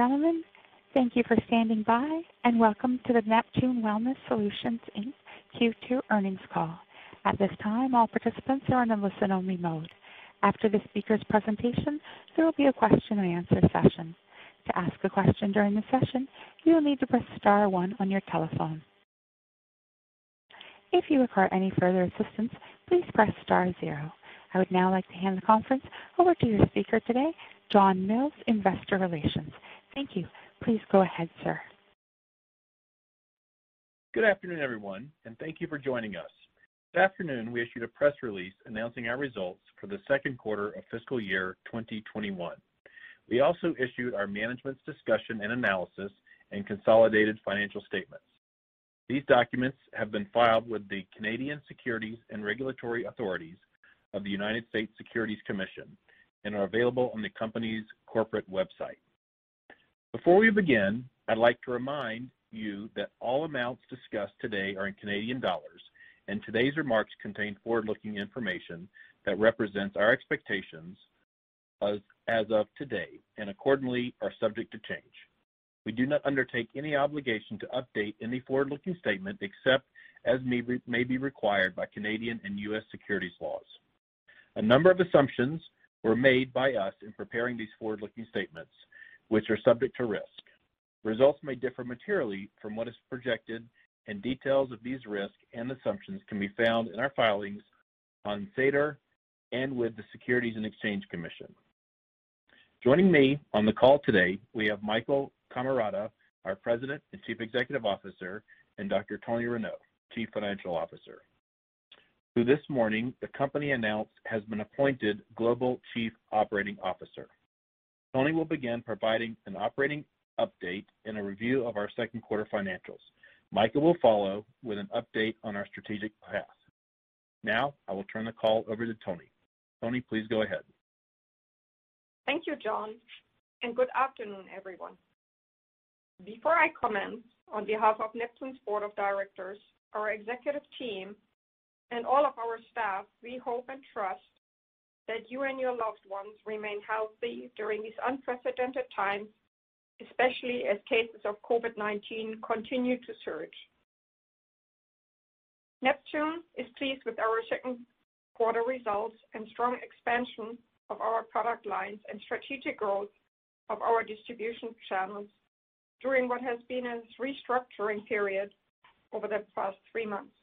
Gentlemen, thank you for standing by, and welcome to the Neptune Wellness Solutions Inc. Q2 earnings call. At this time, all participants are in a listen-only mode. After the speaker's presentation, there will be a question and answer session. To ask a question during the session, you will need to press star one on your telephone. If you require any further assistance, please press star zero. I would now like to hand the conference over to your speaker today, John Mills, Investor Relations. Thank you. Please go ahead, sir. Good afternoon, everyone, and thank you for joining us. This afternoon, we issued a press release announcing our results for the second quarter of fiscal year 2021. We also issued our management's discussion and analysis and consolidated financial statements. These documents have been filed with the Canadian Securities and Regulatory Authorities of the United States Securities Commission and are available on the company's corporate website. Before we begin, I'd like to remind you that all amounts discussed today are in Canadian dollars, and today's remarks contain forward-looking information that represents our expectations as of today and accordingly are subject to change. We do not undertake any obligation to update any forward-looking statement except as may be required by Canadian and U.S. securities laws. A number of assumptions were made by us in preparing these forward-looking statements, which are subject to risk. Results may differ materially from what is projected, and details of these risks and assumptions can be found in our filings on SEDAR and with the Securities and Exchange Commission. Joining me on the call today, we have Michael Cammarata, our President and Chief Executive Officer, and Dr. Toni Rinow, Chief Financial Officer, who this morning the company announced has been appointed Global Chief Operating Officer. Toni will begin providing an operating update and a review of our second quarter financials. Michael will follow with an update on our strategic path. Now, I will turn the call over to Toni. Toni, please go ahead. Thank you, John, and good afternoon, everyone. Before I comment, on behalf of Neptune's Board of Directors, our executive team, and all of our staff, we hope and trust that you and your loved ones remain healthy during these unprecedented times, especially as cases of COVID-19 continue to surge. Neptune is pleased with our second quarter results and strong expansion of our product lines and strategic growth of our distribution channels during what has been a restructuring period over the past three months.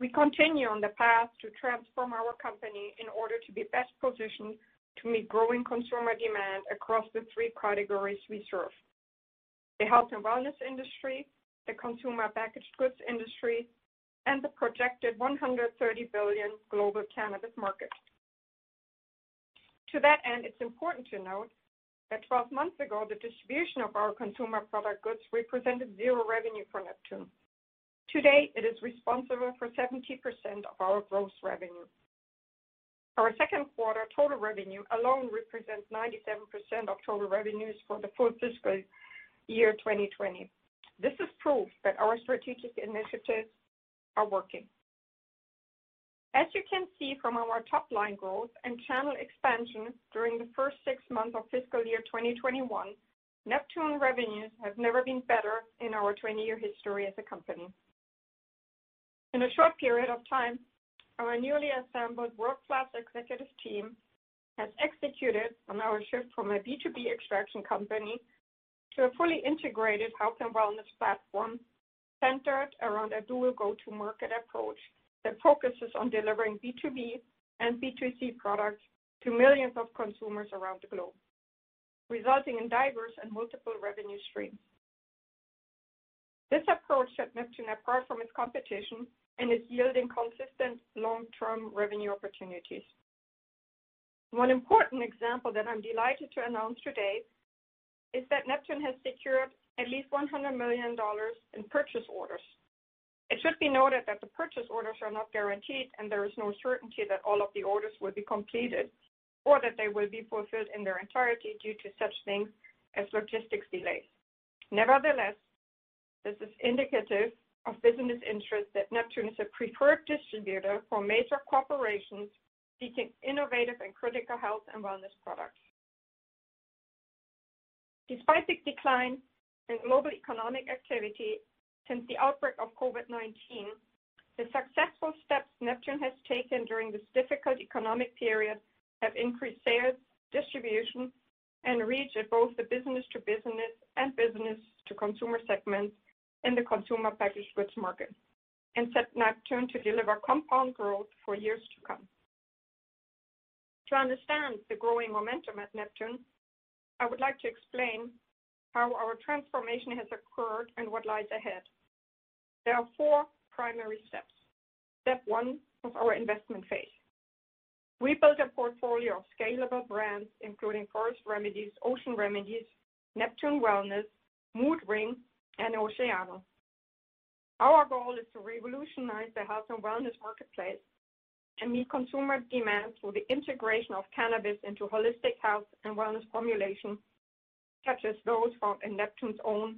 We continue on the path to transform our company in order to be best positioned to meet growing consumer demand across the three categories we serve: the health and wellness industry, the consumer packaged goods industry, and the projected 130 billion global cannabis market. To that end, it's important to note that 12 months ago, the distribution of our consumer product goods represented zero revenue for Neptune. Today, it is responsible for 70% of our gross revenue. Our second quarter total revenue alone represents 97% of total revenues for the full fiscal year 2020. This is proof that our strategic initiatives are working. As you can see from our top-line growth and channel expansion during the first six months of fiscal year 2021, Neptune revenues have never been better in our 20-year history as a company. In a short period of time, our newly assembled world-class executive team has executed on our shift from a B2B extraction company to a fully integrated health and wellness platform centered around a dual go-to-market approach that focuses on delivering B2B and B2C products to millions of consumers around the globe, resulting in diverse and multiple revenue streams. This approach sets Neptune apart from its competition and is yielding consistent long-term revenue opportunities. One important example that I'm delighted to announce today is that Neptune has secured at least $100 million in purchase orders. It should be noted that the purchase orders are not guaranteed, and there is no certainty that all of the orders will be completed or that they will be fulfilled in their entirety due to such things as logistics delays. Nevertheless, this is indicative of business interest that Neptune is a preferred distributor for major corporations seeking innovative and critical health and wellness products. Despite the decline in global economic activity since the outbreak of COVID-19, the successful steps Neptune has taken during this difficult economic period have increased sales, distribution, and reach at both the business-to-business and business-to-consumer segments in the consumer packaged goods market and set Neptune to deliver compound growth for years to come. To understand the growing momentum at Neptune, I would like to explain how our transformation has occurred and what lies ahead. There are four primary steps. Step one was our investment phase. We built a portfolio of scalable brands, including Forest Remedies, Ocean Remedies, Neptune Wellness, Mood Ring, and. Our goal is to revolutionize the health and wellness marketplace and meet consumer demand through the integration of cannabis into holistic health and wellness formulations, such as those found in Neptune's own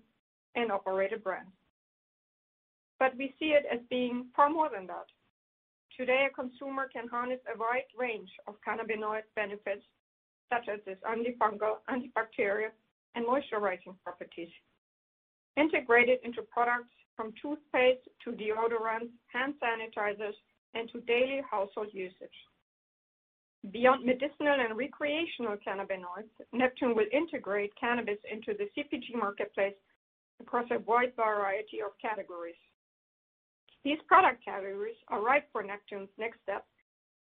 and operated brands. But we see it as being far more than that. Today, a consumer can harness a wide range of cannabinoid benefits, such as its antifungal, antibacterial, and moisturizing properties, integrated into products from toothpaste to deodorants, hand sanitizers, and to daily household usage. Beyond medicinal and recreational cannabinoids, Neptune will integrate cannabis into the CPG marketplace across a wide variety of categories. These product categories are ripe for Neptune's next step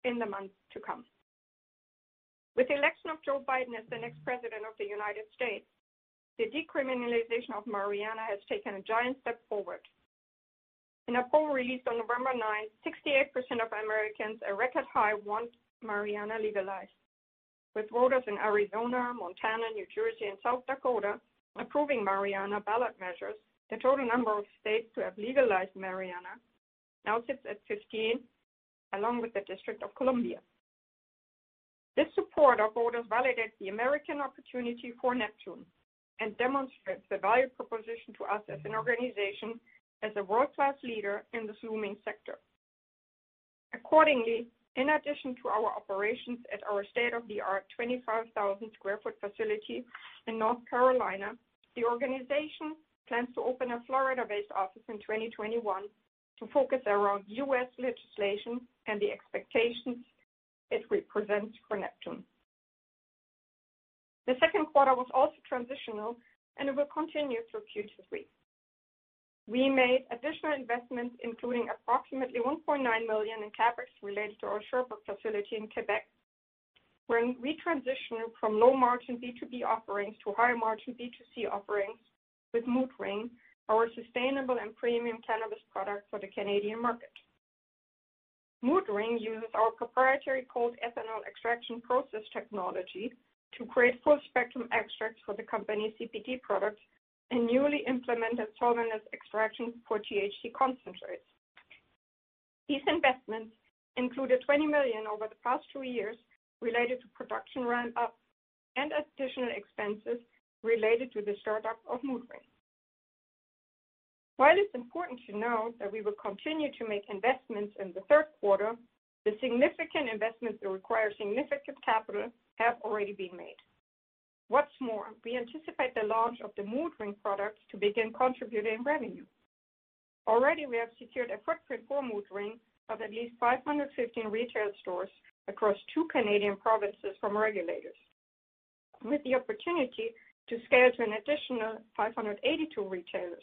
in the months to come. With the election of Joe Biden as the next president of the United States, the decriminalization of marijuana has taken a giant step forward. In a poll released on November 9th, 68% of Americans, a record high, want marijuana legalized. With voters in Arizona, Montana, New Jersey, and South Dakota approving marijuana ballot measures, the total number of states to have legalized marijuana now sits at 15, along with the District of Columbia. This support of voters validates the American opportunity for Neptune and demonstrates the value proposition to us as an organization as a world-class leader in this booming sector. Accordingly, in addition to our operations at our state-of-the-art 25,000 sq ft facility in North Carolina, the organization plans to open a Florida-based office in 2021 to focus around U.S. legislation and the expectations it represents for Neptune. The second quarter was also transitional, and it will continue through Q3. We made additional investments, including approximately 1.9 million in CapEx related to our Sherbrooke facility in Quebec, where we transition from low-margin B2B offerings to higher-margin B2C offerings with Mood Ring, our sustainable and premium cannabis product for the Canadian market. Mood Ring uses our proprietary cold ethanol extraction process technology to create full-spectrum extracts for the company's CBD products and newly implemented solventless extraction for THC concentrates. These investments included 20 million over the past two years related to production ramp-up and additional expenses related to the startup of Mood Ring. While it's important to note that we will continue to make investments in the third quarter, the significant investments that require significant capital have already been made. What's more, we anticipate the launch of the Mood Ring products to begin contributing revenue. Already, we have secured a footprint for Mood Ring of at least 515 retail stores across two Canadian provinces from regulators, with the opportunity to scale to an additional 582 retailers.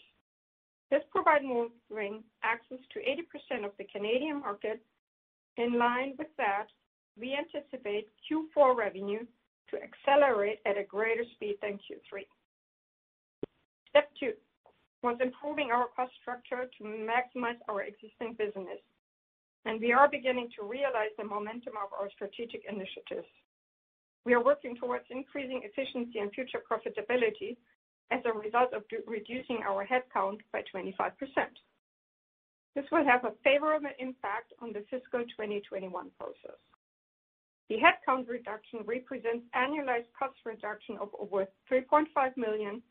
This provides Mood Ring access to 80% of the Canadian market. In line with that, we anticipate Q4 revenue to accelerate at a greater speed than Q3. Step two was improving our cost structure to maximize our existing business, and we are beginning to realize the momentum of our strategic initiatives. We are working towards increasing efficiency and future profitability as a result of reducing our headcount by 25%. This will have a favorable impact on the fiscal 2021 process. The headcount reduction represents annualized cost reduction of over 3.5 million,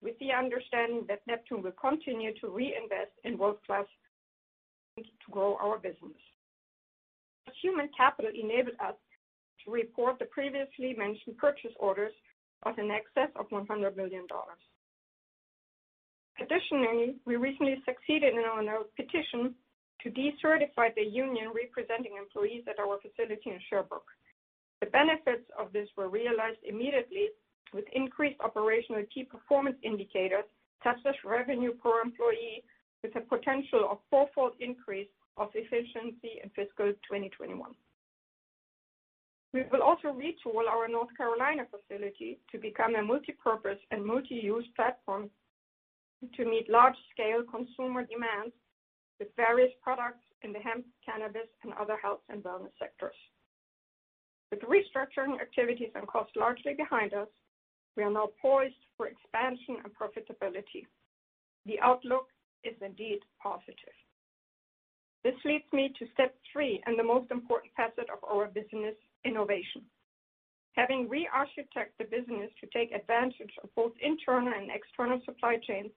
with the understanding that Neptune will continue to reinvest in world-class to grow our business. Human capital enabled us to report the previously mentioned purchase orders of in excess of $100 million. Additionally, we recently succeeded in our petition to decertify the union representing employees at our facility in Sherbrooke. The benefits of this were realized immediately with increased operational key performance indicators, such as revenue per employee, with a potential of four-fold increase of efficiency in fiscal 2021. We will also retool our North Carolina facility to become a multipurpose and multi-use platform to meet large-scale consumer demands with various products in the hemp, cannabis, and other health and wellness sectors. With restructuring activities and costs largely behind us, we are now poised for expansion and profitability. The outlook is indeed positive. This leads me to step three and the most important facet of our business, innovation. Having re-architected the business to take advantage of both internal and external supply chains,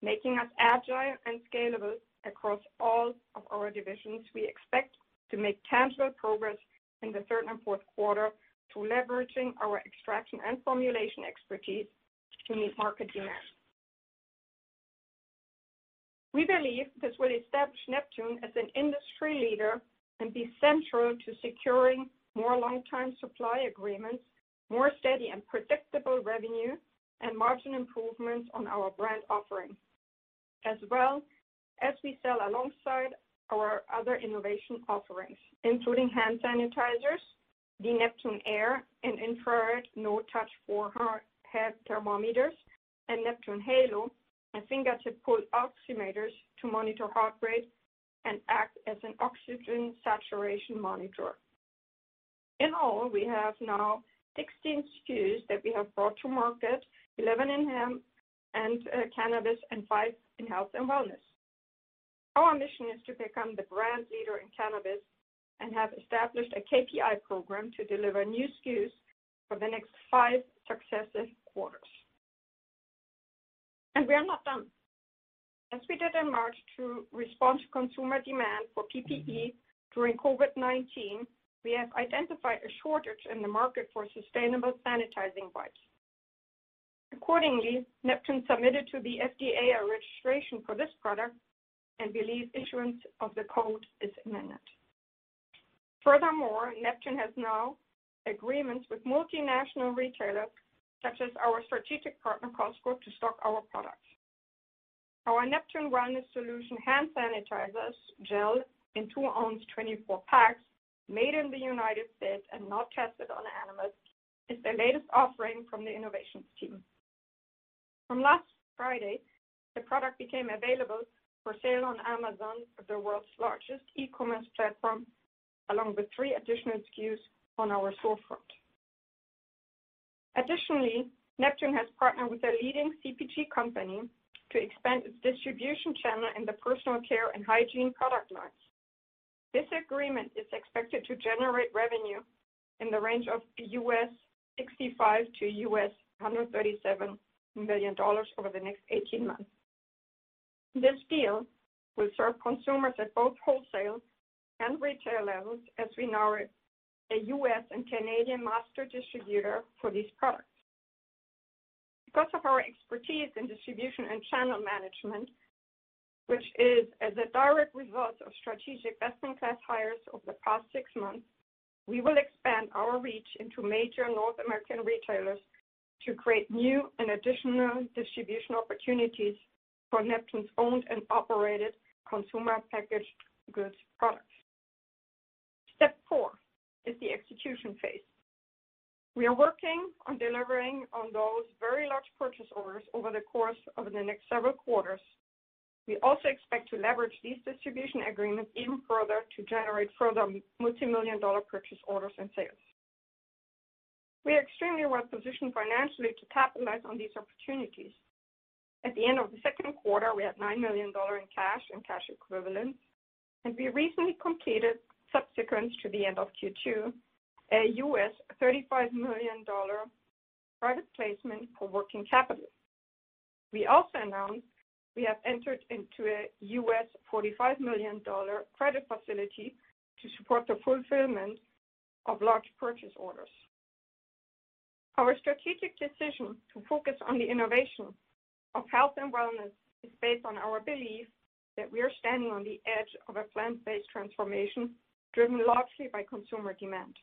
making us agile and scalable across all of our divisions, we expect to make tangible progress in the third and fourth quarter through leveraging our extraction and formulation expertise to meet market demand. We believe this will establish Neptune as an industry leader and be central to securing more long-term supply agreements, more steady and predictable revenue, and margin improvements on our brand offering, as well as we sell alongside our other innovation offerings, including hand sanitizers, the Neptune Air and infrared no-touch forehead thermometers, and Neptune Halo, and fingertip pulse oximeters to monitor heart rate and act as an oxygen saturation monitor. In all, we have now 16 SKUs that we have brought to market, 11 in hemp and uh, cannabis, and five in health and wellness. Our mission is to become the brand leader in cannabis and have established a KPI program to deliver new SKUs for the next five successive quarters. And we are not done. As we did in March to respond to consumer demand for PPE during COVID-19, we have identified a shortage in the market for sustainable sanitizing wipes. Accordingly, Neptune submitted to the FDA a registration for this product and believe issuance of the code is imminent. Furthermore, Neptune has now agreements with multinational retailers, such as our strategic partner, Costco, to stock our products. Our Neptune Wellness Solution hand sanitizers gel in two-ounce 24 packs made in the United States and not tested on animals is the latest offering from the innovations team. From last Friday, the product became available for sale on Amazon, the world's largest e-commerce platform, along with three additional SKUs on our storefront. Additionally, Neptune has partnered with a leading CPG company to expand its distribution channel in the personal care and hygiene product lines. This agreement is expected to generate revenue in the range of $65 million-$137 million over the next 18 months. This deal will serve consumers at both wholesale and retail levels as we now are a U.S. and Canadian master distributor for these products. Because of our expertise in distribution and channel management, which is as a direct result of strategic best-in-class hires over the past six months, we will expand our reach into major North American retailers to create new and additional distribution opportunities for Neptune's owned and operated consumer packaged goods products. Step four is the execution phase. We are working on delivering on those very large purchase orders over the course of the next several quarters. We also expect to leverage these distribution agreements even further to generate further multimillion-dollar purchase orders and sales. We are extremely well-positioned financially to capitalize on these opportunities. At the end of the second quarter, we had $9 million in cash and cash equivalents, and we recently completed, subsequent to the end of Q2, a US $35 million private placement for working capital. We also announced we have entered into a US $45 million credit facility to support the fulfillment of large purchase orders. Our strategic decision to focus on the innovation of health and wellness is based on our belief that we are standing on the edge of a plant-based transformation driven largely by consumer demand.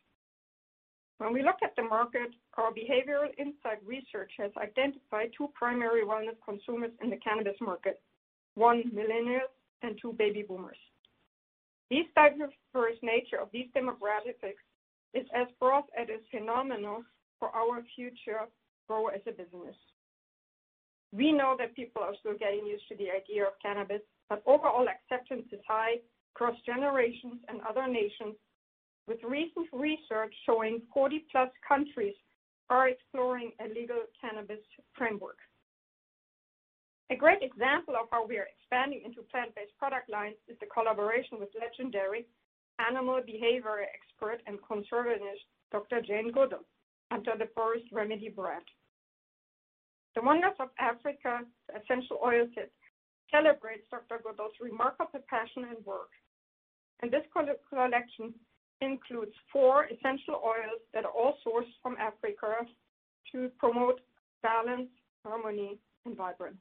When we look at the market, our behavioral insight research has identified two primary wellness consumers in the cannabis market. One, millennials, and two, baby boomers. The diverse nature of these demographics is as broad as it is phenomenal for our future growth as a business. We know that people are still getting used to the idea of cannabis, but overall acceptance is high across generations and other nations, with recent research showing 40+ countries are exploring a legal cannabis framework. A great example of how we are expanding into plant-based product lines is the collaboration with legendary animal behavior expert and conservationist, Dr. Jane Goodall, under the Forest Remedy brand. The Wonders of Africa essential oil kit celebrates Dr. Goodall's remarkable passion and work, and this collection includes four essential oils that are all sourced from Africa to promote balance, harmony, and vibrance.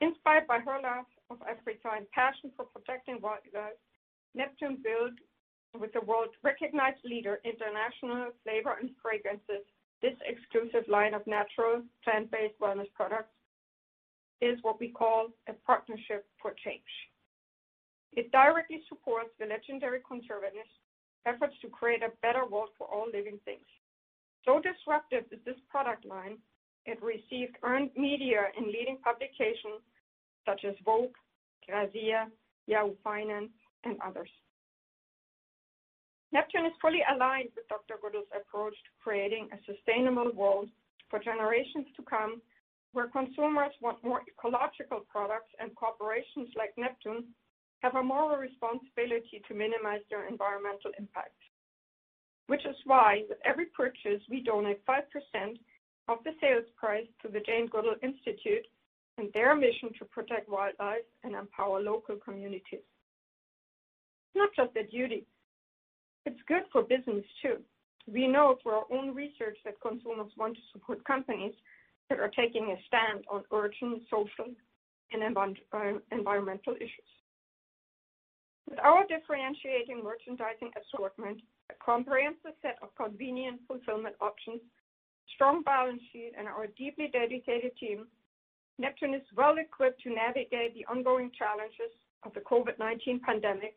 Inspired by her love of Africa and passion for protecting wildlife, Neptune built with the world-recognized leader, International Flavors & Fragrances, this exclusive line of natural plant-based wellness products is what we call a partnership for change. It directly supports the legendary conservationist efforts to create a better world for all living things. So disruptive is this product line, it received earned media in leading publications such as Vogue, Grazia, Yahoo Finance, and others. Neptune is fully aligned with Dr. Goodall's approach to creating a sustainable world for generations to come, where consumers want more ecological products and corporations like Neptune have a moral responsibility to minimize their environmental impact. Which is why with every purchase, we donate 5% of the sales price to the Jane Goodall Institute and their mission to protect wildlife and empower local communities. It's not just a duty, it's good for business too. We know through our own research that consumers want to support companies that are taking a stand on urgent social and uh, environmental issues. With our differentiating merchandising assortment, a comprehensive set of convenient fulfillment options, strong balance sheet, and our deeply dedicated team, Neptune is well-equipped to navigate the ongoing challenges of the COVID-19 pandemic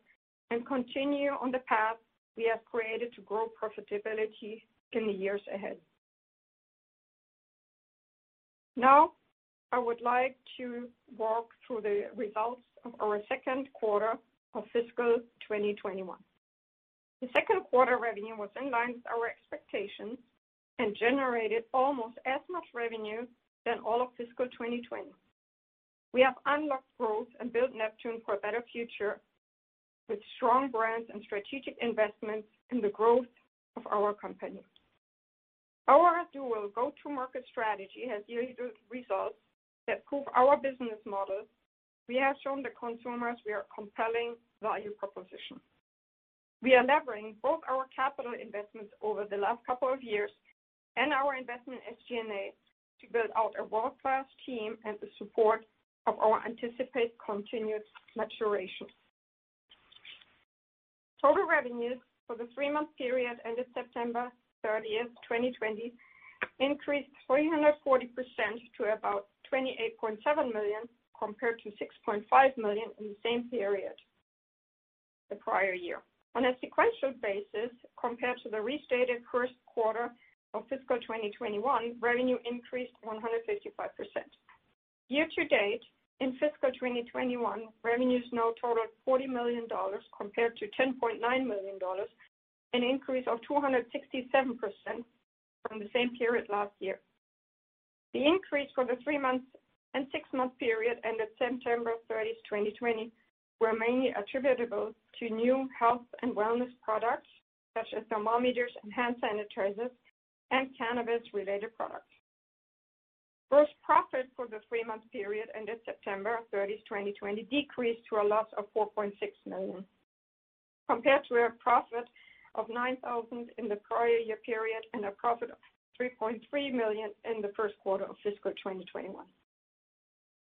and continue on the path we have created to grow profitability in the years ahead. Now, I would like to walk through the results of our second quarter of fiscal 2021. The second quarter revenue was in line with our expectations and generated almost as much revenue than all of fiscal 2020. We have unlocked growth and built Neptune for a better future with strong brands and strategic investments in the growth of our company. Our dual go-to-market strategy has yielded results that prove our business model. We have shown the consumers we are compelling value proposition. We are leveraging both our capital investments over the last couple of years and our investment in SG&A to build out a world-class team and the support of our anticipated continued maturation. Total revenues for the three-month period ended September 30th, 2020, increased 340% to about 28.7 million, compared to 6.5 million in the same period the prior year. On a sequential basis, compared to the restated first quarter of fiscal 2021, revenue increased 155%. Year to date, in fiscal 2021, revenues now totaled $40 million compared to $10.9 million, an increase of 267%, from the same period last year. The increase for the three months and six-month period ended September 30, 2020, were mainly attributable to new health and wellness products such as thermometers and hand sanitizers and cannabis-related products. Gross profit for the three-month period ended September 30, 2020, decreased to a loss of 4.6 million, compared to a profit of 9,000 in the prior year period and a profit of 3.3 million in the first quarter of fiscal 2021.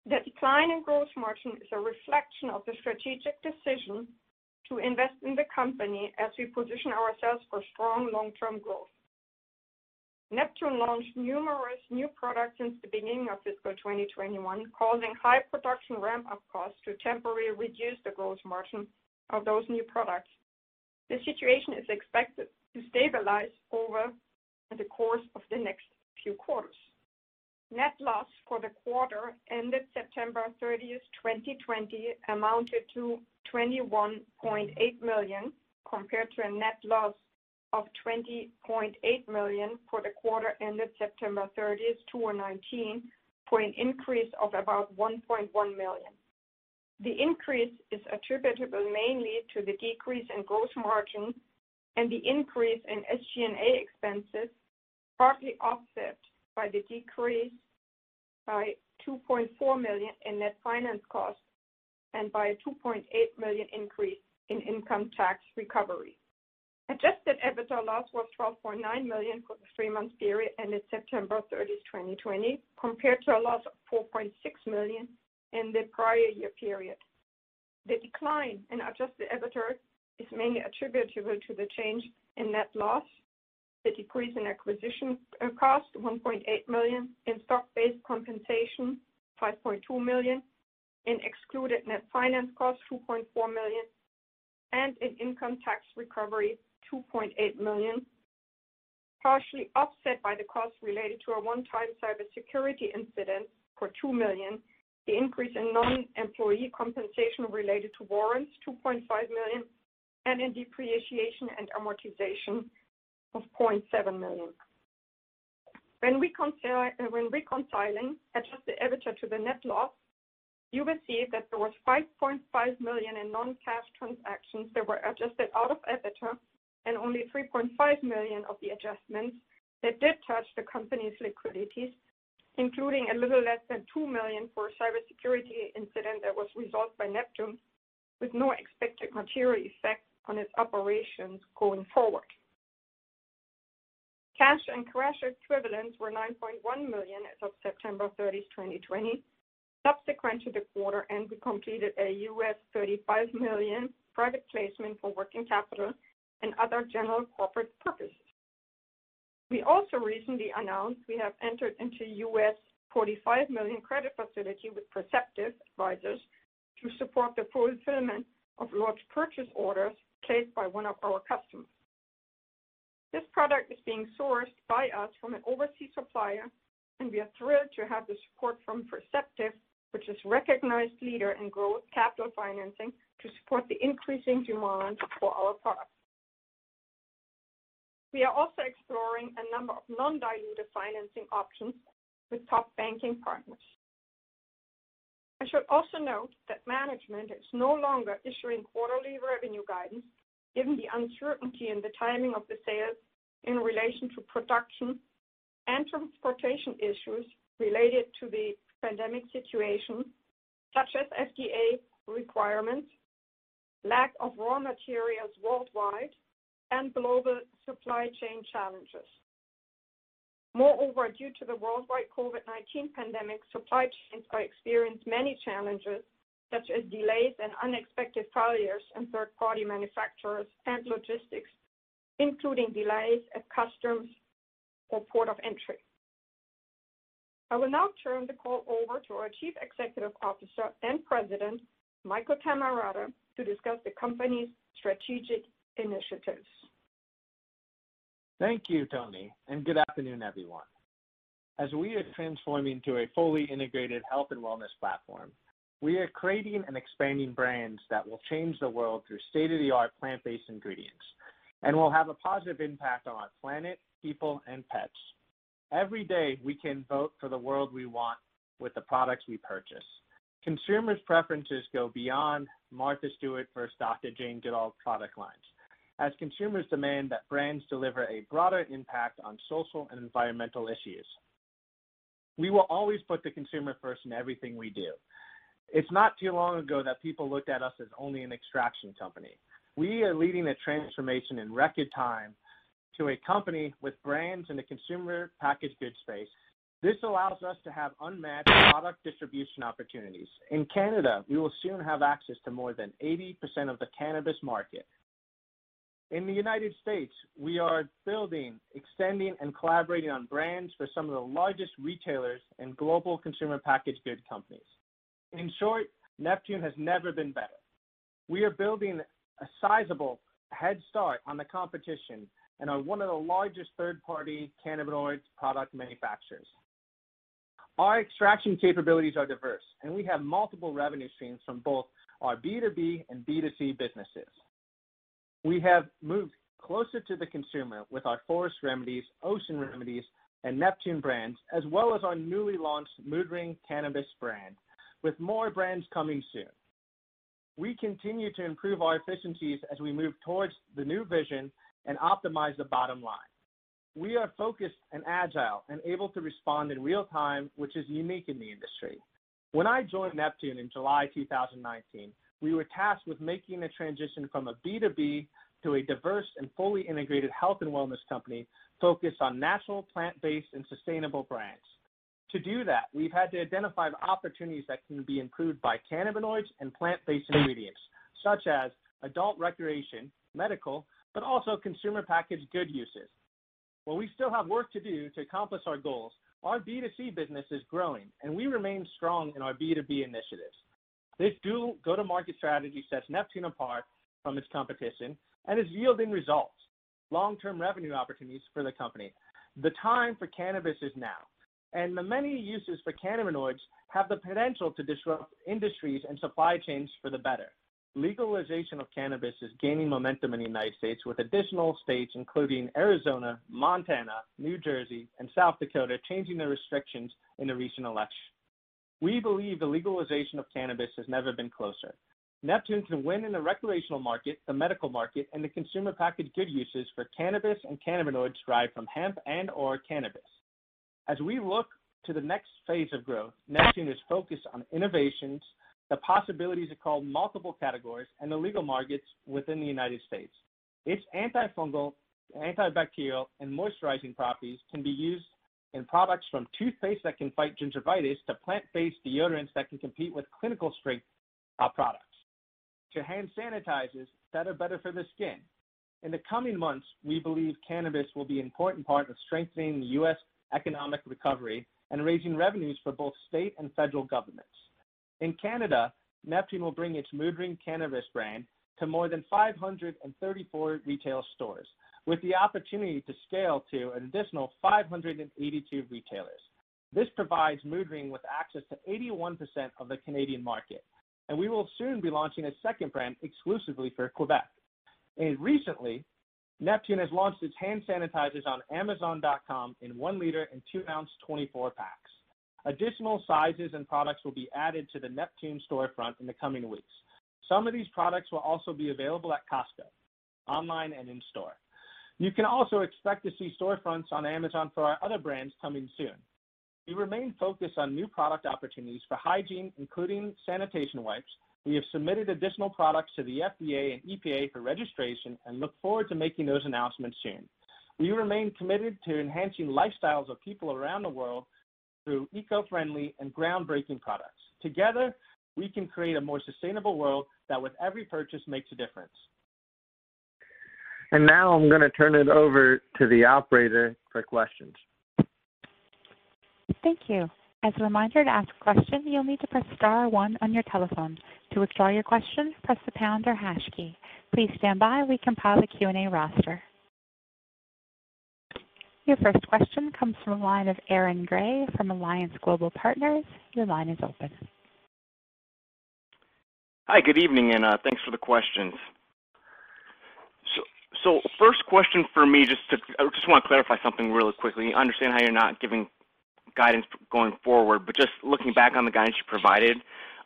The decline in gross margin is a reflection of the strategic decision to invest in the company as we position ourselves for strong long-term growth. Neptune launched numerous new products since the beginning of fiscal 2021, causing high production ramp-up costs to temporarily reduce the gross margin of those new products. The situation is expected to stabilize over the course of the next few quarters. Net loss for the quarter ended September 30th, 2020, amounted to 21.8 million, compared to a net loss of 20.8 million for the quarter ended September 30th, 2019, for an increase of about 1.1 million. The increase is attributable mainly to the decrease in gross margin and the increase in SG&A expenses, partly offset by the decrease by 2.4 million in net finance costs and by a 2.8 million increase in income tax recovery. Adjusted EBITDA loss was 12.9 million for the three-month period ended September 30, 2020, compared to a loss of 4.6 million in the prior year period. The decline in adjusted EBITDA is mainly attributable to the change in net loss, the decrease in acquisition cost, $1.8 million, in stock-based compensation, $5.2 million, in excluded net finance costs, 2.4 million, and in income tax recovery, 2.8 million, partially offset by the costs related to a one-time cybersecurity incident for 2 million, the increase in non-employee compensation related to warrants, 2.5 million, and in depreciation and amortization of $0.7 million. When reconciling adjusted EBITDA to the net loss, you will see that there was 5.5 million in non-cash transactions that were adjusted out of EBITDA and only 3.5 million of the adjustments that did touch the company's liquidities, including a little less than 2 million for a cybersecurity incident that was resolved by Neptune with no expected material effect on its operations going forward. Cash and cash equivalents were 9.1 million as of September 30th, 2020. Subsequent to the quarter end, we completed a 35 million private placement for working capital and other general corporate purposes. We also recently announced we have entered into 45 million credit facility with Perceptive Advisors to support the fulfillment of large purchase orders placed by one of our customers. This product is being sourced by us from an overseas supplier, and we are thrilled to have the support from Perceptive, which is a recognized leader in growth capital financing, to support the increasing demand for our products. We are also exploring a number of non-dilutive financing options with top banking partners. I should also note that management is no longer issuing quarterly revenue guidance given the uncertainty in the timing of the sales in relation to production and transportation issues related to the pandemic situation, such as FDA requirements, lack of raw materials worldwide, and global supply chain challenges. Moreover, due to the worldwide COVID-19 pandemic, supply chains are experiencing many challenges, such as delays and unexpected failures in third-party manufacturers and logistics, including delays at customs or port of entry. I will now turn the call over to our Chief Executive Officer and President, Michael Cammarata, to discuss the company's strategic initiatives. Thank you, Toni, and good afternoon, everyone. As we are transforming to a fully integrated health and wellness platform, we are creating and expanding brands that will change the world through state-of-the-art plant-based ingredients, and will have a positive impact on our planet, people, and pets. Every day, we can vote for the world we want with the products we purchase. Consumers' preferences go beyond Martha Stewart versus Dr. Jane Goodall product lines, as consumers demand that brands deliver a broader impact on social and environmental issues. We will always put the consumer first in everything we do. It's not too long ago that people looked at us as only an extraction company. We are leading a transformation in record time to a company with brands in the consumer packaged goods space. This allows us to have unmatched product distribution opportunities. In Canada, we will soon have access to more than 80% of the cannabis market. In the United States, we are building, extending, and collaborating on brands for some of the largest retailers and global consumer packaged goods companies. In short, Neptune has never been better. We are building a sizable head start on the competition and are one of the largest third-party cannabinoid product manufacturers. Our extraction capabilities are diverse, and we have multiple revenue streams from both our B2B and B2C businesses. We have moved closer to the consumer with our Forest Remedies, Ocean Remedies, and Neptune brands, as well as our newly launched Mood Ring cannabis brand, with more brands coming soon. We continue to improve our efficiencies as we move towards the new vision and optimize the bottom line. We are focused and agile and able to respond in real time, which is unique in the industry. When I joined Neptune in July 2019, we were tasked with making a transition from a B2B to a diverse and fully integrated health and wellness company focused on natural, plant-based, and sustainable brands. To do that, we've had to identify the opportunities that can be improved by cannabinoids and plant-based ingredients, such as adult recreation, medical, but also consumer packaged good uses. While we still have work to do to accomplish our goals, our B2C business is growing, and we remain strong in our B2B initiatives. This dual go-to-market strategy sets Neptune apart from its competition and is yielding results, long-term revenue opportunities for the company. The time for cannabis is now, and the many uses for cannabinoids have the potential to disrupt industries and supply chains for the better. Legalization of cannabis is gaining momentum in the United States, with additional states, including Arizona, Montana, New Jersey, and South Dakota, changing their restrictions in the recent election. We believe the legalization of cannabis has never been closer. Neptune can win in the recreational market, the medical market, and the consumer packaged good uses for cannabis and cannabinoids derived from hemp and/or cannabis. As we look to the next phase of growth, Neptune is focused on innovations, the possibilities across multiple categories, and the legal markets within the United States. Its antifungal, antibacterial, and moisturizing properties can be used in products from toothpaste that can fight gingivitis to plant-based deodorants that can compete with clinical strength uh, products, to hand sanitizers that are better for the skin. In the coming months, we believe cannabis will be an important part of strengthening the U.S. economic recovery and raising revenues for both state and federal governments. In Canada, Neptune will bring its Mood Ring cannabis brand to more than 534 retail stores, with the opportunity to scale to an additional 582 retailers. This provides Mood Ring with access to 81% of the Canadian market, and we will soon be launching a second brand exclusively for Quebec. And recently, Neptune has launched its hand sanitizers on Amazon.com in 1 liter and 2 ounce 24 packs. Additional sizes and products will be added to the Neptune storefront in the coming weeks. Some of these products will also be available at Costco, online and in store. You can also expect to see storefronts on Amazon for our other brands coming soon. We remain focused on new product opportunities for hygiene, including sanitation wipes. We have submitted additional products to the FDA and EPA for registration and look forward to making those announcements soon. We remain committed to enhancing lifestyles of people around the world through eco-friendly and groundbreaking products. Together, we can create a more sustainable world that with every purchase makes a difference. And now I'm going to turn it over to the operator for questions. Thank you. As a reminder, to ask a question, you'll need to press star one on your telephone. To withdraw your question, press the pound or hash key. Please stand by while we compile the Q&A roster. Your first question comes from the line of Aaron Grey from Alliance Global Partners. Your line is open. Hi, good evening, and uh, thanks for the questions. First question for me, just to I just want to clarify something really quickly. Understand how you're not giving guidance going forward, but just looking back on the guidance you provided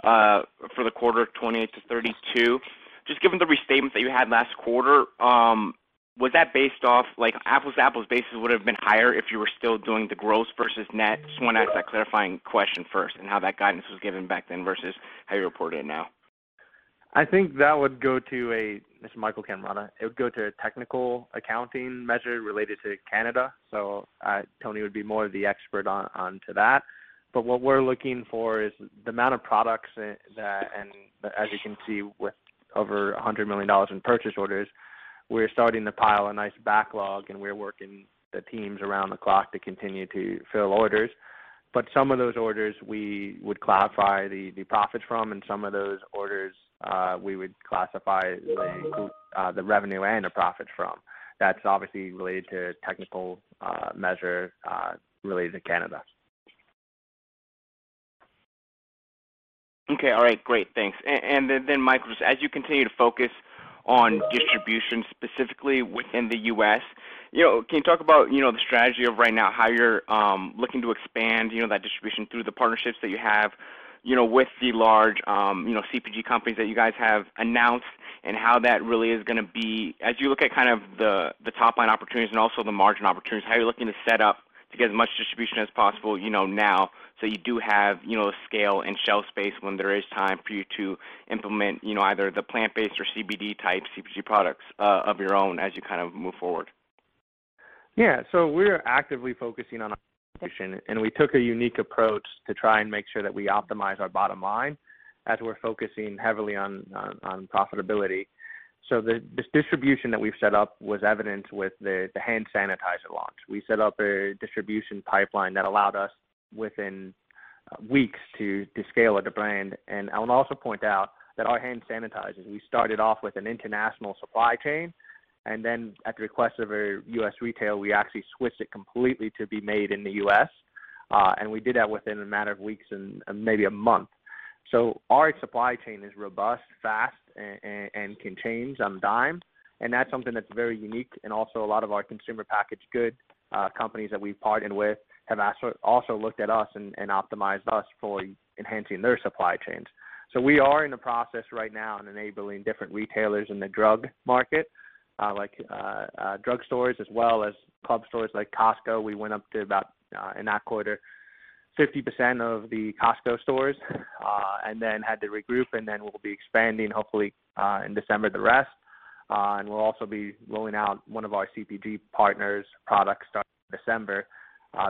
uh, for the quarter 28 to 32, just given the restatement that you had last quarter, um, was that based off like apples to apples basis would have been higher if you were still doing the gross versus net? Just want to ask that clarifying question first and how that guidance was given back then versus how you report it now. I think that would go to a, is Michael Cammarata, it would go to a technical accounting measure related to Canada. So uh, Toni would be more the expert on, on to that. But what we're looking for is the amount of products that, and as you can see with over $100 million in purchase orders, we're starting to pile a nice backlog, and we're working the teams around the clock to continue to fill orders. But some of those orders we would classify the profits from, and some of those orders Uh, we would classify the uh, revenue and the profits from. That's obviously related to technical uh, measure related to Canada. Okay. All right. Great. Thanks. And then, Michael, just as you continue to focus on distribution specifically within the U.S., you know, can you talk about you know, the strategy of right now, how you're um, looking to expand you know, that distribution through the partnerships that you have with the large um, you know, CPG companies that you guys have announced, and how that really is going to be as you look at kind of the the top-line opportunities and also the margin opportunities, how you're looking to set up to get as much distribution as possible you know, now so you do have you know, scale and shelf space when there is time for you to implement you know, either the plant-based or CBD type CPG products of your own as you kind of move forward? Yeah. So we're actively focusing on and we took a unique approach to try and make sure that we optimize our bottom line as we're focusing heavily on profitability. So the distribution that we've set up was evidenced with the hand sanitizer launch. We set up a distribution pipeline that allowed us within uh, weeks to scale the brand. And I would also point out that our hand sanitizers, we started off with an international supply chain, and then at the request of a U.S. retail, we actually switched it completely to be made in the U.S. Uh, and we did that within a matter of weeks and maybe a month. So our supply chain is robust, fast, and can change on dime, and that's something that's very unique. And also a lot of our consumer packaged good companies that we've partnered with have also looked at us and, and optimized us for enhancing their supply chains. So we are in the process right now in enabling different retailers in the drug market, Uh, like uh, uh, drug stores as well as club stores like Costco. We went up to about, in that quarter, 50% of the Costco stores, and then had to regroup, and then we'll be expanding hopefully in December the rest. Uh, and we'll also be rolling out one of our CPG partners products starting December.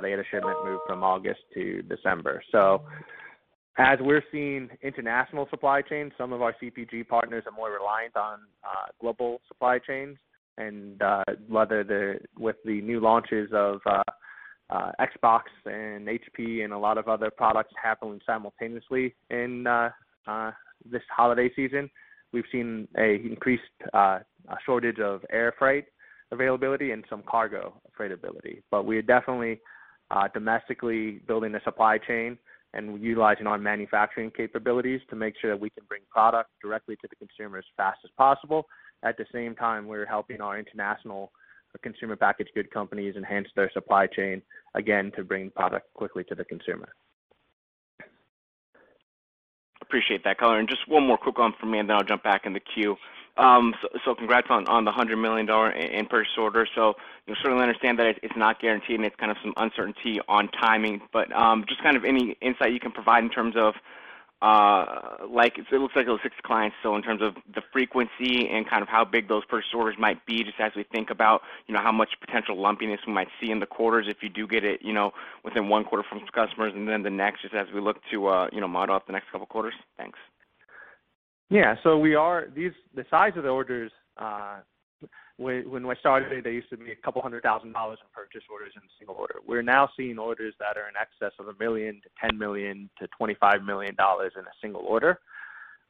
They had a shipment move from August to December. As we're seeing international supply chains, some of our CPG partners are more reliant on uh, global supply chains. And uh, whether with the new launches of uh, Xbox and HP and a lot of other products happening simultaneously in this holiday season, we've seen an increased shortage of air freight availability and some cargo freight ability. But we are definitely Uh, domestically building a supply chain and utilizing our manufacturing capabilities to make sure that we can bring product directly to the consumer as fast as possible. At the same time, we're helping our international consumer packaged good companies enhance their supply chain, again, to bring product quickly to the consumer. Appreciate that color. And Just one more quick one from me, and then I'll jump back in the queue. Um, so congrats on the $100 million in purchase order. So you certainly understand that it's not guaranteed and it's kind of some uncertainty on timing, but um, just kind of any insight you can provide in terms of, uh, like, it looks like it was six clients, so in terms of the frequency and kind of how big those purchase orders might be, just as we think about you know, how much potential lumpiness we might see in the quarters if you do get it you know, within one quarter from customers and then the next, just as we look to uh, you know, model out the next couple quarters. Thanks. Yeah. So we are these the size of the orders, Uh, when we started, they used to be a couple hundred thousand dollars in purchase orders in a single order. We're now seeing orders that are in excess of a million to ten million to twenty-five million dollars in a single order.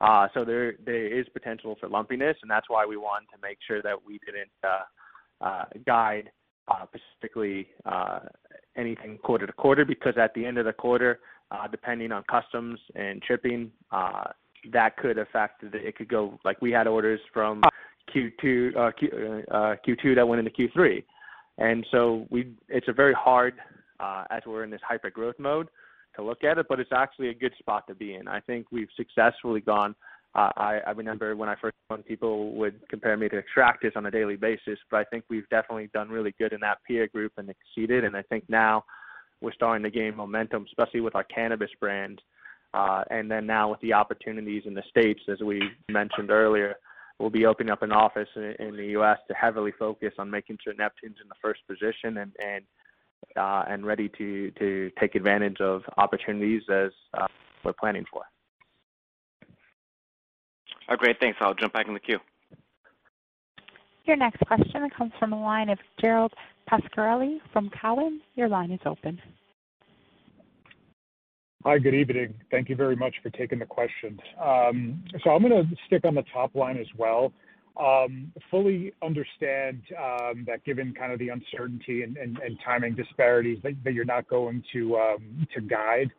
Uh so there is potential for lumpiness, and that's why we wanted to make sure that we didn't uh, uh, guide uh, specifically anything quarter to quarter, because at the end of the quarter, depending on customs and shipping, that could affect. It could go, like we had orders from Q2 uh, Q, uh, Q2 that went into Q3. And so we, it's a very hard, uh, as we're in this hyper growth mode, to look at it, but it's actually a good spot to be in. I think we've successfully gone. Uh, I, I remember when I first when people would compare me to Extractus on a daily basis, but I think we've definitely done really good in that peer group and exceeded. And I think now we're starting to gain momentum, especially with our cannabis brand. Uh, and then now with the opportunities in the states, as we mentioned earlier, we'll be opening up an office in, in the U.S. to heavily focus on making sure Neptune's in the first position and and uh, and ready to to take advantage of opportunities as uh, we're planning for. Oh, great. Thanks. I'll jump back in the queue. Your next question comes from the line of Gerald Pascarelli from Cowen. Your line is open. Hi, good evening. Thank you very much for taking the questions. Um, so I'm to stick on the top line as well. Um, fully understand um, that given kind of the uncertainty and, timing disparities that, you're not going to to guide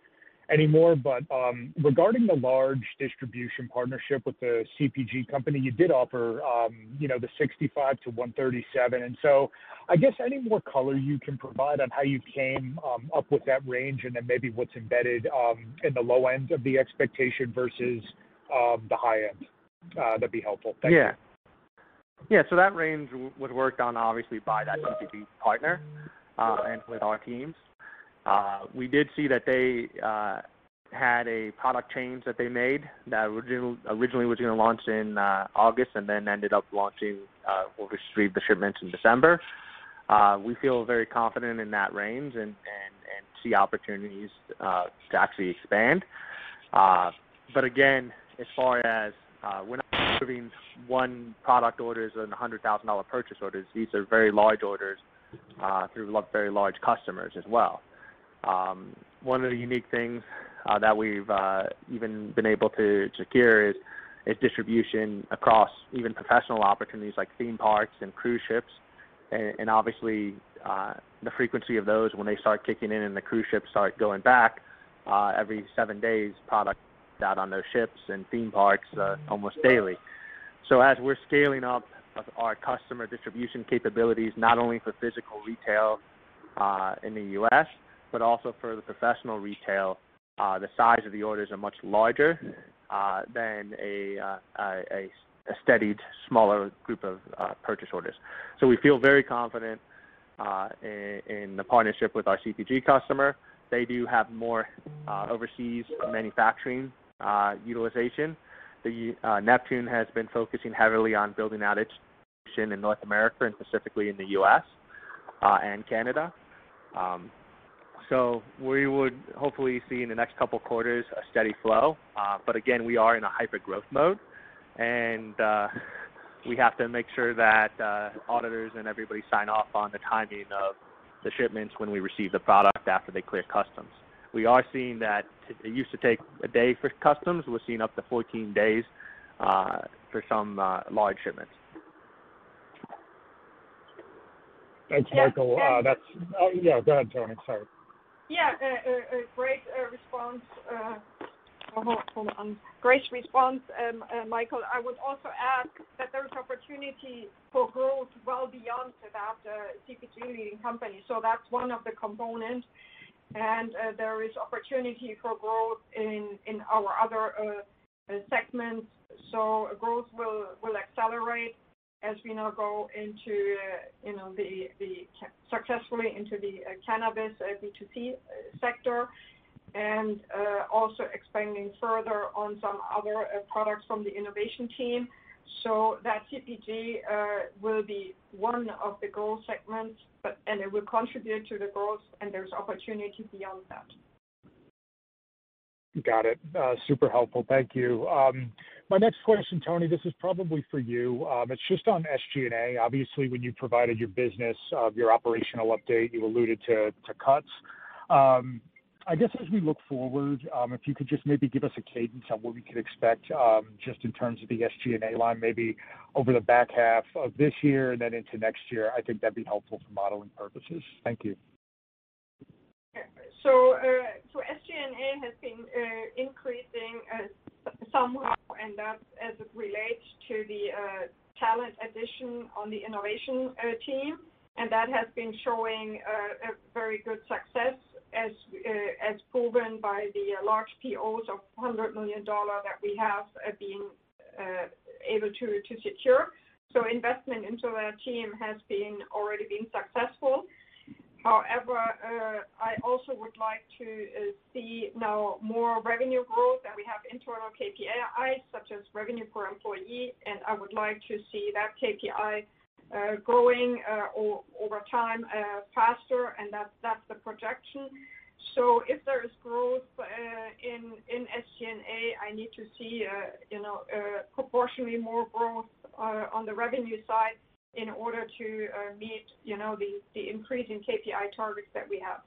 anymore. But um, regarding the large distribution partnership with the CPG company, you did offer, um, you know, the 65 to 137. And so I guess any more color you can provide on how you came um, up with that range and then maybe what's embedded in the low end of the expectation versus the high end, uh, that'd be helpful. Thank yeah. you. Yeah, so that range was worked on obviously by that CPG partner uh, and with our teams. Uh, we did see that they uh, had a product change that they made that original, originally was going to launch in uh, August and then ended up launching, we'll receive the shipments in December. We feel very confident in that range and, see opportunities to actually expand. But again, as far as we're not moving one product orders and $100,000 purchase orders. These are very large orders through very large customers as well. Um, one of the unique things uh, that we've uh, even been able to secure is, is distribution across even professional opportunities like theme parks and cruise ships, and, and obviously uh, the frequency of those when they start kicking in and the cruise ships start going back uh, every seven days, product out on those ships and theme parks uh, almost daily. So as we're scaling up our customer distribution capabilities, not only for physical retail uh, in the U.S., but also for the professional retail, uh, the size of the orders are much larger uh, than a, uh, a, a, steadied, smaller group of uh, purchase orders. So we feel very confident uh, in, in, the partnership with our CPG customer. They do have more overseas manufacturing uh, utilization. The uh, Neptune has been focusing heavily on building out its in North America and specifically in the U.S. Uh, and Canada. Um, so we would hopefully see in the next couple quarters a steady flow. Uh, but again, we are in a hyper growth mode, and uh, we have to make sure that uh, auditors and everybody sign off on the timing of the shipments when we receive the product after they clear customs we are seeing that it used to take a day for customs. We're seeing up to 14 days uh, for some uh, large shipments. Thanks, Michael. Yeah, uh, that's oh, yeah. Go ahead, Toni. Sorry. Yeah, a, a great uh, response. Uh, oh, hold on. Great response, um, uh, Michael. I would also add that there is opportunity for growth well beyond that uh, CPG leading company. So that's one of the components and uh, there is opportunity for growth in in our other uh, uh, segments. So Growth will, will accelerate as we now go into, you know, the successfully into the uh, cannabis uh, B2C uh, sector and also expanding further on some other products from the innovation team. So That CPG will be one of the growth segments but and it will contribute to the growth, and there's opportunity beyond that. Got it. Uh, super helpful. Thank you. Um, My next question, Toni, this is probably for you. Um, it's just on SG&A. Obviously, when you provided your business, uh, your operational update, you alluded to cuts. Um, I guess as we look forward, um, if you could just maybe give us a cadence on what we could expect, just in terms of the SG&A line, maybe over the back half of this year and then into next year. I think that'd be helpful for modeling purposes. Thank you. So, uh, SG&A has been uh, increasing somehow, and that's as it relates to the uh, talent addition on the innovation uh, team, and that has been showing uh, a very good success as proven by the large POs of $100 million that we have been able to secure. So investment into that team has been already been successful. However, uh, I also would like to uh, see now more revenue growth, and we have internal KPIs such as revenue per employee, and I would like to see that KPI uh, growing over time faster, and that's the projection. So if there is growth in SG&A, I need to see proportionally more growth on the revenue side in order to uh, meet you know the increase in KPI targets that we have.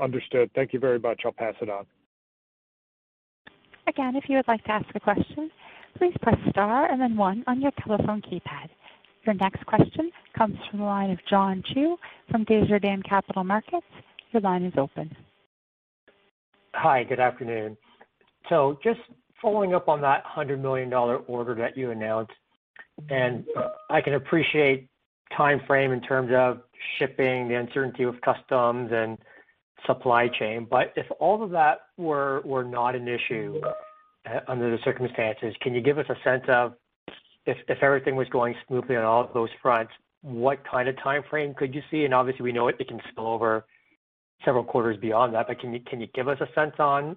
Understood. Thank you very much. I'll pass it on. Again, if you would like to ask a question, please press star and then one on your telephone keypad. Your next question comes from the line of John Chu from Desjardins Capital Markets. Your line is open. Hi, good afternoon. So just following up on that $100 million order that you announced, and I can appreciate timeframe in terms of shipping, the uncertainty with customs and supply chain. But if all of that were not an issue uh, under the circumstances, can you give us a sense of if everything was going smoothly on all of those fronts, what kind of timeframe could you see? And obviously, we know it can spill over several quarters beyond that, but can you give us a sense on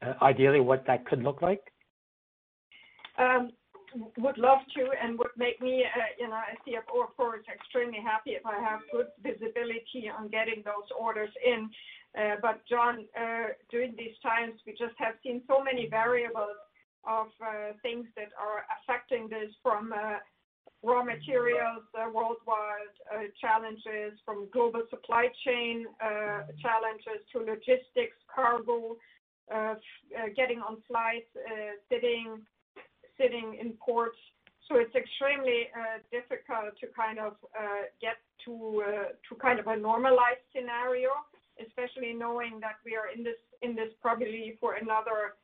uh, ideally what that could look like? Um, Would love to and would make me, uh, you know, as CFO, of course, extremely happy if I have good visibility on getting those orders in. Uh but John, uh, during these times, we just have seen so many variables of uh, things that are affecting this from raw materials worldwide challenges from global supply chain challenges to logistics, cargo, getting on flights, sitting in ports. So it's extremely uh, difficult to kind of uh, get uh, to kind of a normalized scenario, especially knowing that we are in this probably for another,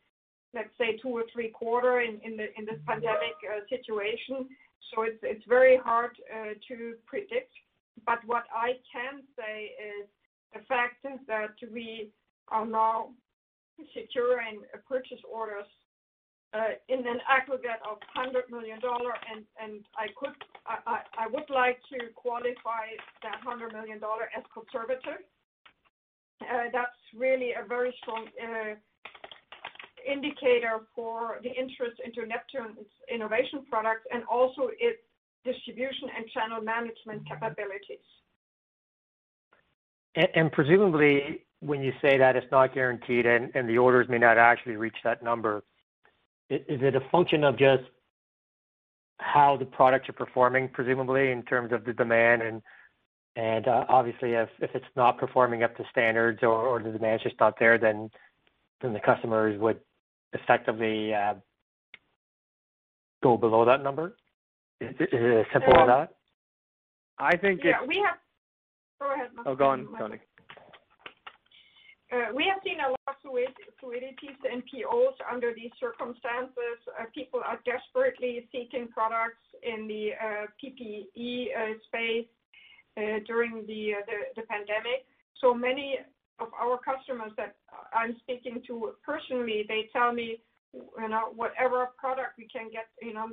let's say, two or three quarters in this pandemic situation. So it's it's very hard to predict. But what I can say is the fact is that we are now securing purchase orders Uh, in an aggregate of $100 million, and I would like to qualify that $100 million as conservative. Uh, that's really a very strong uh, indicator for the interest into Neptune's innovation products and also its distribution and channel management capabilities. And presumably, when you say that it's not guaranteed and the orders may not actually reach that number, is it a function of just how the products are performing, presumably in terms of the demand and uh, obviously if it's not performing up to standards or the demand is just not there, then the customers would effectively uh, go below that number? Is it as simple as that? I think it's. Yeah, go ahead, Michael. Oh, go on, Toni. Uh, we have seen a lot of fluidities in POs under these circumstances. Uh, people are desperately seeking products in the uh, PPE space during the pandemic. So many of our customers that I'm speaking to personally, they tell me, you know, whatever product we can get, you know,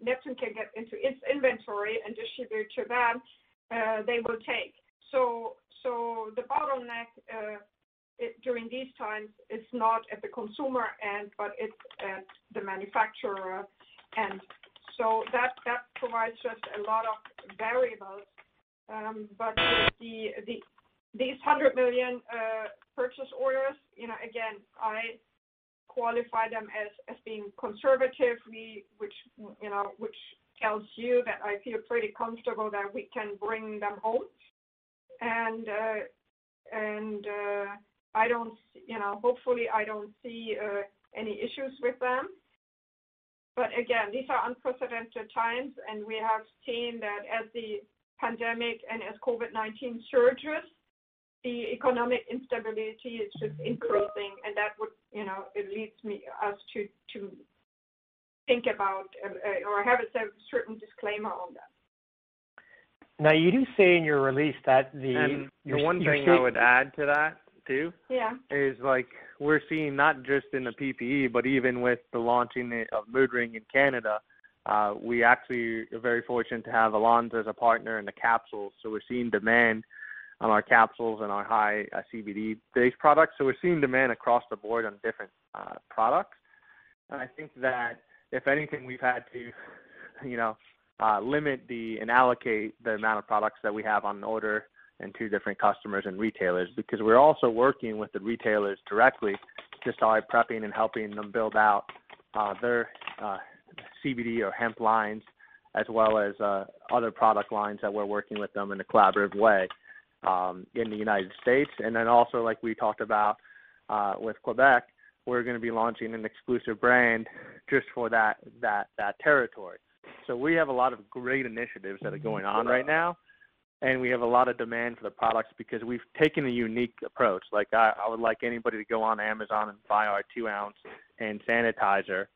Neptune can get into its inventory and distribute to them, they will take. So the bottleneck uh, during these times is not at the consumer end, but it's at the manufacturer end. So that provides just a lot of variables. Um, but these $100 million uh, purchase orders, again, I qualify them as being conservative, which, you know, tells you that I feel pretty comfortable that we can bring them home. Uh, uh, I don't, you know, hopefully I don't see uh, any issues with them. But again, these are unprecedented times, and we have seen that as the pandemic and as COVID-19 surges, the economic instability is just increasing, and that would, you know, it leads me us to think about or have a certain disclaimer on that. Now, you do say in your release that the And the one your thing I would add to that too Yeah. is like we're seeing not just in the PPE, but even with the launching of Mood Ring in Canada, uh, we actually are very fortunate to have Lonza as a partner in the capsules. So we're seeing demand on our capsules and our high uh, CBD-based products. So we're seeing demand across the board on different uh, products. And I think that if anything, we've had to, you know, limit the and allocate the amount of products that we have on order and to different customers and retailers because we're also working with the retailers directly to start prepping and helping them build out uh, their uh, CBD or hemp lines as well as uh, other product lines that we're working with them in a collaborative way um, in the United States. And then also, like we talked about uh, with Quebec, we're going to be launching an exclusive brand just for that that that territory. So we have a lot of great initiatives that are going on right now, and we have a lot of demand for the products because we've taken a unique approach. Like I, I would like anybody to go on Amazon and buy our two ounce hand sanitizer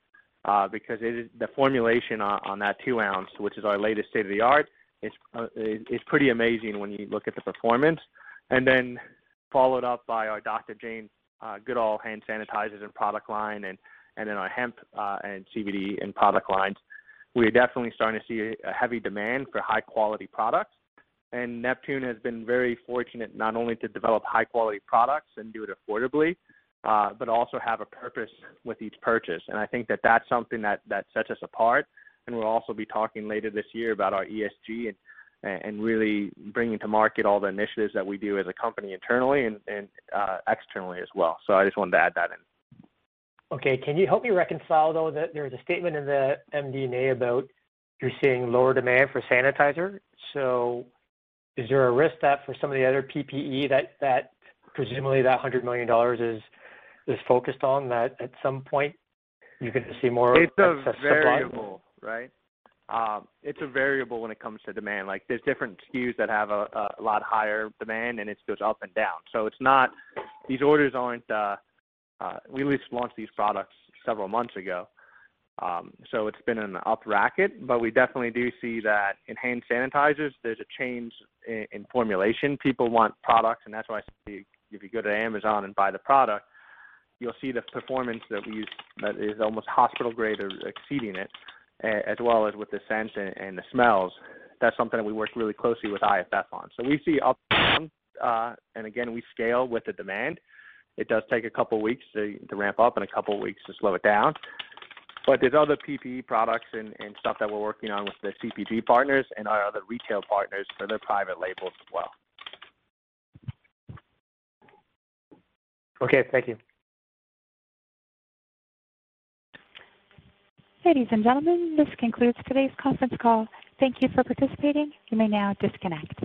uh, because it is the formulation on, on that two ounce, which is our latest state of the art, is, uh, is is pretty amazing when you look at the performance, and then followed up by our Dr. Jane uh, Goodall hand sanitizers and product line, and and then our hemp uh, and CBD and product lines. We're definitely starting to see a heavy demand for high quality products, and Neptune has been very fortunate not only to develop high quality products and do it affordably, uh, but also have a purpose with each purchase. And I think that that's something that that sets us apart. And we'll also be talking later this year about our ESG and and really bringing to market all the initiatives that we do as a company internally and, and uh, externally as well. So I just wanted to add that in. Okay, can you help me reconcile though that there's a statement in the MD&A about you're seeing lower demand for sanitizer. So is there a risk that for some of the other PPE that that presumably that hundred million dollars is is focused on that at some point you're going to see more It's a excess supply? variable, right? Um, it's a variable when it comes to demand. Like there's different SKUs that have a, a lot higher demand, and it goes up and down. So it's not these orders aren't. Uh, we at least launched these products several months ago, um, so it's been an up racket. But we definitely do see that in hand sanitizers, there's a change in, in formulation. People want products, and that's why say if you go to Amazon and buy the product, you'll see the performance that we use that is almost hospital grade or exceeding it, as well as with the scent and, and the smells. That's something that we work really closely with IFF on. So we see up uh, and again, we scale with the demand. It does take a couple of weeks to, to ramp up and a couple of weeks to slow it down. But there's other PPE products and, and stuff that we're working on with the CPG partners and our other retail partners for their private labels as well. Okay, thank you. Ladies and gentlemen, this concludes today's conference call. Thank you for participating. You may now disconnect.